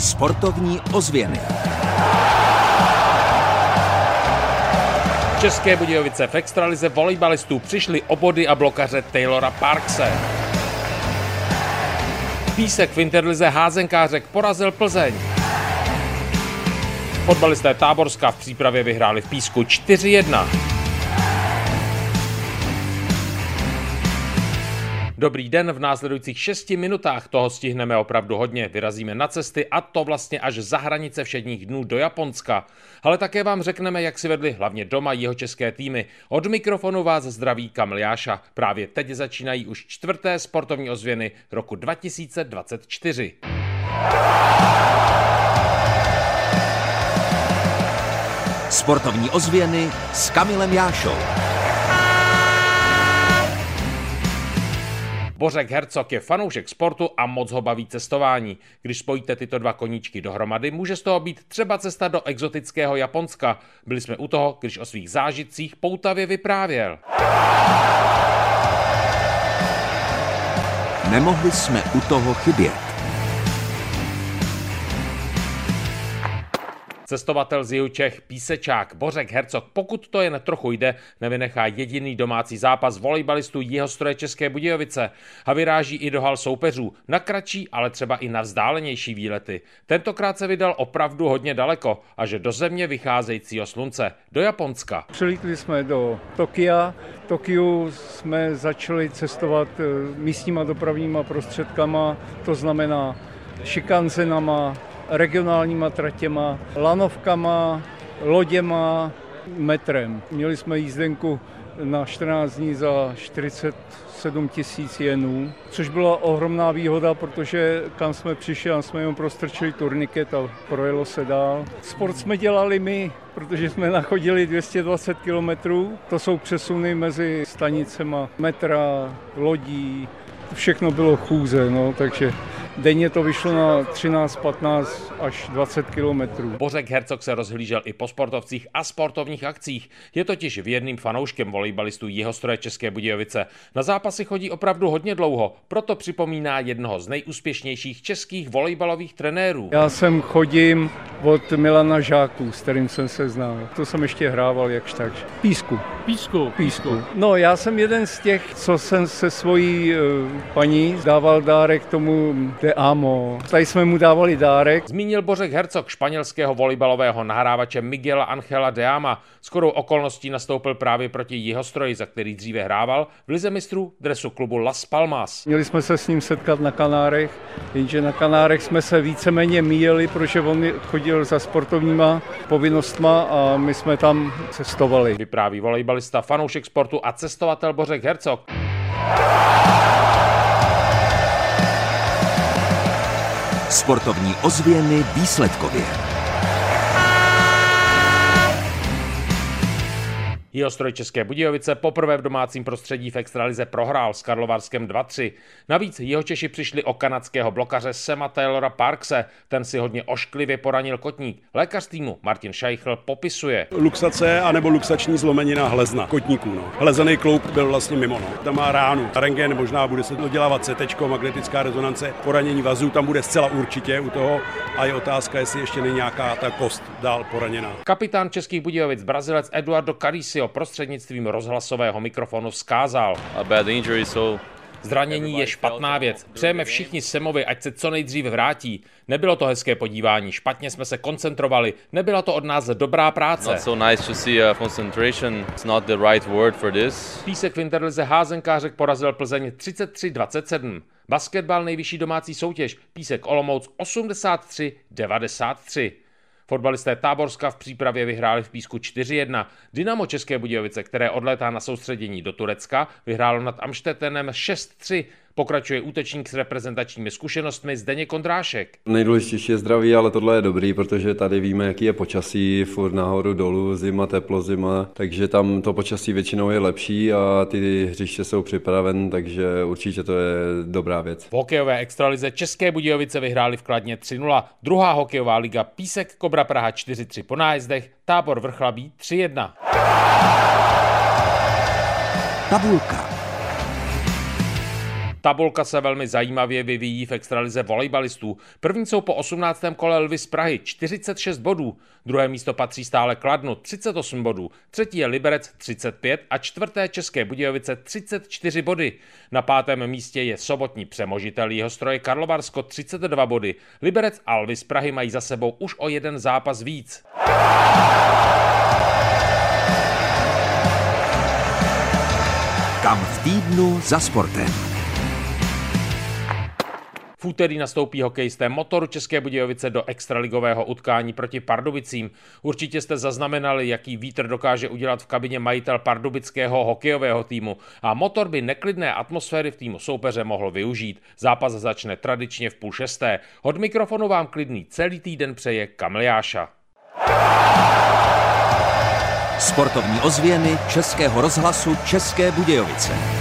Sportovní ozvěny. České Budějovice v extralize volejbalistů přišli o body a blokaře Taylora Parkse. Písek v Interlize házenkářek porazil Plzeň. Fotbalisté Táborska v přípravě vyhráli v Písku 4-1. Dobrý den, v následujících šesti minutách toho stihneme opravdu hodně. Vyrazíme na cesty a to vlastně až za hranice všedních dnů do Japonska. Ale také vám řekneme, jak si vedli hlavně doma jeho české týmy. Od mikrofonu vás zdraví Kamil Jáša. Právě teď začínají už čtvrté sportovní ozvěny roku 2024. Sportovní ozvěny s Kamilem Jášou. Bořek Hercog je fanoušek sportu a moc ho baví cestování. Když spojíte tyto dva koníčky dohromady, může z toho být třeba cesta do exotického Japonska. Byli jsme u toho, když o svých zážitcích poutavě vyprávěl. Nemohli jsme u toho chybět. Cestovatel z jihu Čech, písečák Bořek Hercog, pokud to jen trochu jde, nevynechá jediný domácí zápas volejbalistů stroje České Budějovice a vyráží i do hal soupeřů, na kratší, ale třeba i na vzdálenější výlety. Tentokrát se vydal opravdu hodně daleko, a že do země vycházejícího slunce, do Japonska. Přilítli jsme do Tokia, Tokiu jsme začali cestovat eh, místníma dopravníma prostředkama, to znamená šikanzenama, regionálníma tratěma, lanovkama, loděma, metrem. Měli jsme jízdenku na 14 dní za 47 tisíc jenů, což byla ohromná výhoda, protože kam jsme přišli, tam jsme jenom prostrčili turniket a projelo se dál. Sport jsme dělali my, protože jsme nachodili 220 kilometrů. To jsou přesuny mezi stanicema metra, lodí, všechno bylo chůze, no, takže Denně to vyšlo na 13, 15 až 20 kilometrů. Bořek Hercog se rozhlížel i po sportovcích a sportovních akcích. Je totiž věrným fanouškem volejbalistů stroje České Budějovice. Na zápasy chodí opravdu hodně dlouho, proto připomíná jednoho z nejúspěšnějších českých volejbalových trenérů. Já jsem chodím od Milana Žáků, s kterým jsem se znal. To jsem ještě hrával jakž tak. Písku. Písku. Písku. No, já jsem jeden z těch, co jsem se svojí uh, paní dával dárek tomu te amo. Tady jsme mu dávali dárek. Zmínil Bořek Hercog španělského volejbalového nahrávače Miguela Angela Deama. Skorou okolností nastoupil právě proti Jihostroji, za který dříve hrával v lize mistrů dresu klubu Las Palmas. Měli jsme se s ním setkat na Kanárech, jenže na Kanárech jsme se víceméně míjeli, protože on chodil za sportovníma povinnostma a my jsme tam cestovali. Vypráví volejbalista, fanoušek sportu a cestovatel Bořek Hercog. Sportovní ozvěny výsledkově. Jihostroj České Budějovice poprvé v domácím prostředí v extralize prohrál s Karlovarskem 2-3. Navíc jeho Češi přišli o kanadského blokaře Sema Taylora Parkse. Ten si hodně ošklivě poranil kotník. Lékař týmu Martin Šajchl popisuje. Luxace anebo luxační zlomenina hlezna, kotníků. No. Hlezený klouk byl vlastně mimo. No. Tam má ránu. Rengen možná bude se dodělávat CT, magnetická rezonance, poranění vazů tam bude zcela určitě u toho a je otázka, jestli ještě není nějaká ta kost dál poraněná. Kapitán Českých Budějovic, Brazilec Eduardo Carisio prostřednictvím rozhlasového mikrofonu vzkázal. Zranění je špatná věc. Přejeme všichni Semovi, ať se co nejdříve vrátí. Nebylo to hezké podívání, špatně jsme se koncentrovali, nebyla to od nás dobrá práce. Uh. Písek v Interlize házenkářek porazil Plzeň 33-27. Basketbal nejvyšší domácí soutěž, Písek Olomouc 83-93. Fotbalisté Táborska v přípravě vyhráli v Písku 4-1. Dynamo České Budějovice, které odlétá na soustředění do Turecka, vyhrálo nad Amštetenem 6-3. Pokračuje útočník s reprezentačními zkušenostmi Zdeně Kondrášek. Nejdůležitější je zdraví, ale tohle je dobrý, protože tady víme, jaký je počasí, furt nahoru, dolů, zima, teplo, zima, takže tam to počasí většinou je lepší a ty hřiště jsou připraven, takže určitě to je dobrá věc. V hokejové extralize České Budějovice vyhráli v Kladně 3-0. Druhá hokejová liga Písek Kobra Praha 4-3 po nájezdech, Tábor Vrchlabí 3-1. Tabulka. Tabulka se velmi zajímavě vyvíjí v extralize volejbalistů. První jsou po 18. kole Lvy z Prahy 46 bodů, druhé místo patří stále Kladnu 38 bodů, třetí je Liberec 35 a čtvrté České Budějovice 34 body. Na pátém místě je sobotní přemožitel jeho stroje Karlovarsko 32 body. Liberec a Lvy z Prahy mají za sebou už o jeden zápas víc. Kam v týdnu za sportem úterý nastoupí hokejisté motoru České Budějovice do extraligového utkání proti Pardubicím. Určitě jste zaznamenali, jaký vítr dokáže udělat v kabině majitel pardubického hokejového týmu a motor by neklidné atmosféry v týmu soupeře mohl využít. Zápas začne tradičně v půl šesté. Od mikrofonu vám klidný celý týden přeje Kamiliáša. Sportovní ozvěny Českého rozhlasu České Budějovice.